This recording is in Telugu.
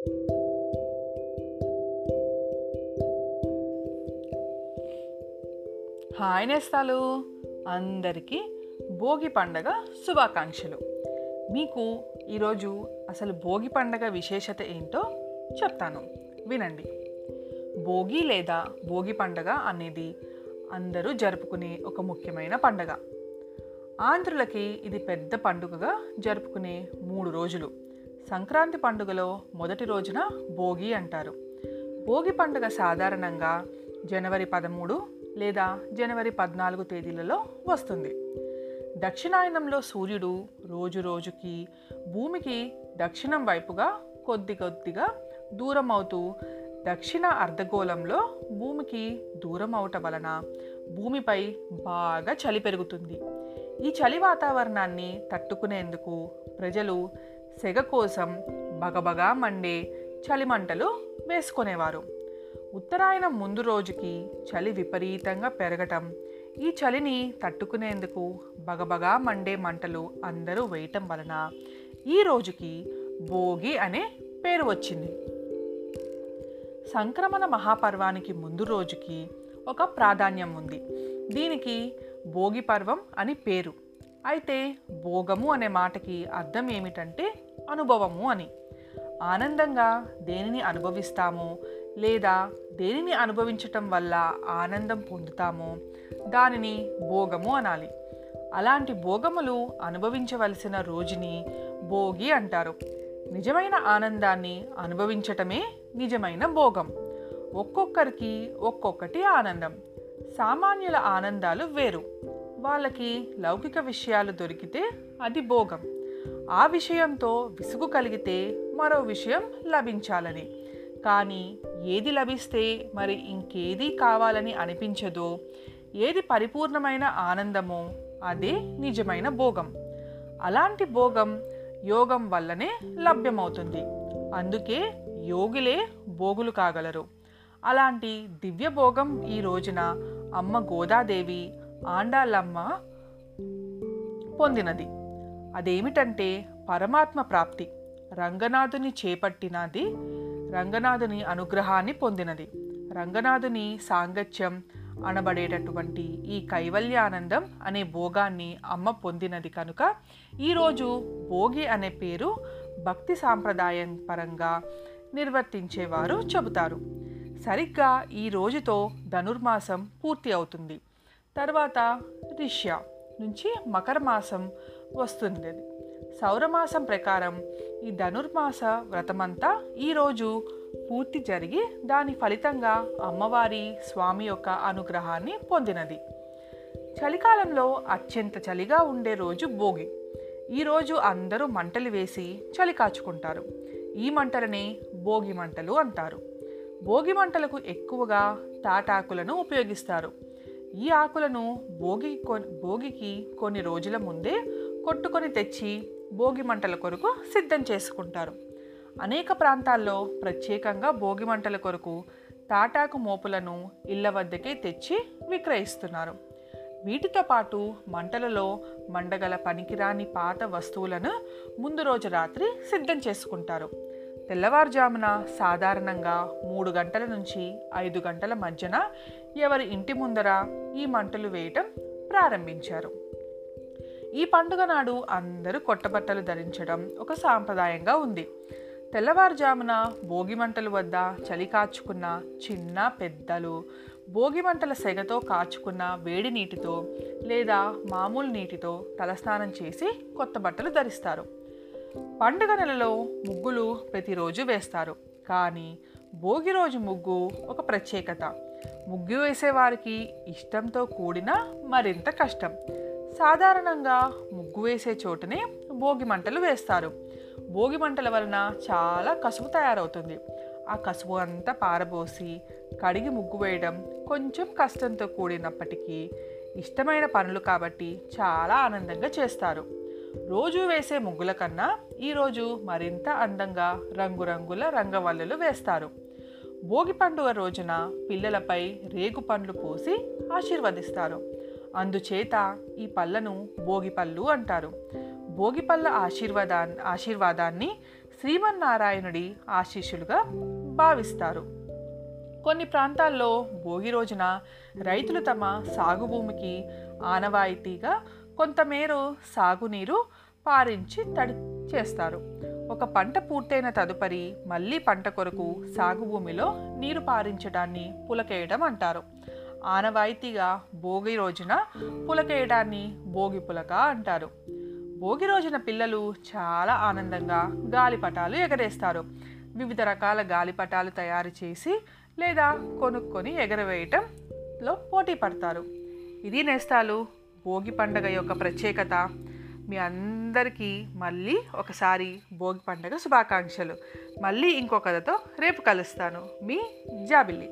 హాయ్ నేస్తాలు. అందరికీ భోగి పండగ శుభాకాంక్షలు. మీకు ఈరోజు అసలు భోగి పండగ విశేషత ఏంటో చెప్తాను. వినండి. భోగి లేదా భోగి పండగ అనేది అందరూ జరుపుకునే ఒక ముఖ్యమైన పండగ. ఆంధ్రులకి ఇది పెద్ద పండుగగా జరుపుకునే మూడు రోజులు. సంక్రాంతి పండుగలో మొదటి రోజున భోగి అంటారు. భోగి పండుగ సాధారణంగా జనవరి పదమూడు లేదా జనవరి పద్నాలుగు తేదీలలో వస్తుంది. దక్షిణాయనంలో సూర్యుడు రోజు రోజుకి భూమికి దక్షిణం వైపుగా కొద్ది కొద్దిగా దూరం అవుతూ దక్షిణ అర్ధగోళంలో భూమికి దూరం అవటం వలన భూమిపై బాగా చలి పెరుగుతుంది. ఈ చలి వాతావరణాన్ని తట్టుకునేందుకు ప్రజలు సెగ కోసం బగబగా మండే చలిమంటలు వేసుకునేవారు. ఉత్తరాయణం ముందు రోజుకి చలి విపరీతంగా పెరగటం ఈ చలిని తట్టుకునేందుకు బగబగా మండే మంటలు అందరూ వేయటం వలన ఈ రోజుకి భోగి అనే పేరు వచ్చింది. సంక్రమణ మహాపర్వానికి ముందు రోజుకి ఒక ప్రాధాన్యం ఉంది. దీనికి భోగి పర్వం అని పేరు. అయితే భోగము అనే మాటకి అర్థం ఏమిటంటే అనుభవము అని. ఆనందంగా దేనిని అనుభవిస్తామో లేదా దేనిని అనుభవించటం వల్ల ఆనందం పొందుతామో? దానిని భోగము అనాలి. అలాంటి భోగములు అనుభవించవలసిన రోజుని భోగి అంటారు. నిజమైన ఆనందాన్ని అనుభవించటమే నిజమైన భోగం. ఒక్కొక్కరికి ఒక్కొక్కటి ఆనందం. సామాన్యుల ఆనందాలు వేరు. వాళ్ళకి లౌకిక విషయాలు దొరికితే అది భోగం. ఆ విషయంతో విసుగు కలిగితే మరో విషయం లభించాలని. కానీ ఏది లభిస్తే మరి ఇంకేది కావాలని అనిపించదో. ఏది పరిపూర్ణమైన ఆనందమో అదే నిజమైన భోగం. అలాంటి భోగం యోగం వల్లనే లభ్యమవుతుంది. అందుకే యోగులే భోగులు కాగలరు. అలాంటి దివ్య భోగం ఈ రోజున అమ్మ గోదాదేవి ఆండాలమ్మ పొందినది. అదేమిటంటే పరమాత్మ ప్రాప్తి రంగనాథుని చేపట్టినది రంగనాథుని అనుగ్రహాన్ని పొందినది. రంగనాథుని సాంగత్యం అనబడేటటువంటి ఈ కైవల్యానందం అనే భోగాన్ని అమ్మ పొందినది కనుక ఈరోజు భోగి అనే పేరు భక్తి సాంప్రదాయం పరంగా నిర్వర్తించేవారు చెబుతారు. సరిగ్గా ఈ రోజుతో ధనుర్మాసం పూర్తి అవుతుంది. తర్వాత రిష్య నుంచి మకర మాసం వస్తుంది. సౌరమాసం ప్రకారం ఈ ధనుర్మాస వ్రతమంతా ఈరోజు పూర్తి జరిగి దాని ఫలితంగా అమ్మవారి స్వామి యొక్క అనుగ్రహాన్ని పొందినది. చలికాలంలో అత్యంత చలిగా ఉండే రోజు భోగి. ఈరోజు అందరూ మంటలు వేసి చలి కాచుకుంటారు. ఈ మంటలని భోగి మంటలు అంటారు. భోగి మంటలకు ఎక్కువగా తాటాకులను ఉపయోగిస్తారు. ఈ ఆకులను భోగి భోగికి కొన్ని రోజుల ముందే కొట్టుకొని తెచ్చి భోగి మంటల కొరకు సిద్ధం చేసుకుంటారు. అనేక ప్రాంతాల్లో ప్రత్యేకంగా భోగి మంటల కొరకు తాటాకు మోపులను ఇళ్ళ వద్దకే తెచ్చి విక్రయిస్తున్నారు. వీటితో పాటు మంటలలో మండగల పనికిరాని పాత వస్తువులను ముందు రోజు రాత్రి సిద్ధం చేసుకుంటారు. తెల్లవారుజామున సాధారణంగా మూడు గంటల నుంచి ఐదు గంటల మధ్యన ఎవరి ఇంటి ముందర ఈ మంటలు వేయటం ప్రారంభించారు. ఈ పండుగ నాడు అందరూ కొట్టబట్టలు ధరించడం ఒక సాంప్రదాయంగా ఉంది. తెల్లవారుజామున భోగి మంటలు వద్ద చలి కాచుకున్న చిన్న పెద్దలు భోగి మంటల సెగతో కాచుకున్న వేడి నీటితో లేదా మామూలు నీటితో తలస్నానం చేసి కొత్త బట్టలు ధరిస్తారు. పండుగ నెలలో ముగ్గులు ప్రతిరోజు వేస్తారు. కానీ భోగి రోజు ముగ్గు ఒక ప్రత్యేకత. ముగ్గు వేసేవారికి ఇష్టంతో కూడిన మరింత కష్టం. సాధారణంగా ముగ్గు వేసే చోటనే భోగి మంటలు వేస్తారు. భోగి మంటల వలన చాలా కసువు తయారవుతుంది. ఆ కసువు అంతా పారబోసి కడిగి ముగ్గు వేయడం కొంచెం కష్టంతో కూడినప్పటికీ ఇష్టమైన పనులు కాబట్టి చాలా ఆనందంగా చేస్తారు. రోజు వేసే ముగ్గుల కన్నా ఈరోజు మరింత అందంగా రంగురంగుల రంగవల్లులు వేస్తారు. భోగి పండుగ రోజున పిల్లలపై రేగు పండ్లు పోసి ఆశీర్వదిస్తారు. అందుచేత ఈ పళ్ళను భోగిపళ్ళు అంటారు. భోగిపళ్ళ ఆశీర్వాదా ఆశీర్వాదాన్ని శ్రీమన్నారాయణుడి ఆశీస్సులుగా భావిస్తారు. కొన్ని ప్రాంతాల్లో భోగి రోజున రైతులు తమ సాగు భూమికి ఆనవాయితీగా కొంతమేర సాగునీరు పారించి తడి చేస్తారు. ఒక పంట పూర్తయిన తదుపరి మళ్ళీ పంట కొరకు సాగు భూమిలో నీరు పారించడాన్ని పులకేయడం అంటారు. ఆనవాయితీగా భోగి రోజున పులకేయడాన్ని భోగి పులక అంటారు. భోగి రోజున పిల్లలు చాలా ఆనందంగా గాలిపటాలు ఎగరేస్తారు. వివిధ రకాల గాలిపటాలు తయారు చేసి లేదా కొనుక్కొని ఎగరవేయటంలో పోటీ పడతారు. ఇది నేస్తాలు భోగి పండగ యొక్క ప్రత్యేకత. మీ అందరికీ మళ్ళీ ఒకసారి భోగి పండగ శుభాకాంక్షలు. మళ్ళీ ఇంకో కథతో రేపు కలుస్తాను. మీ జాబిల్లి.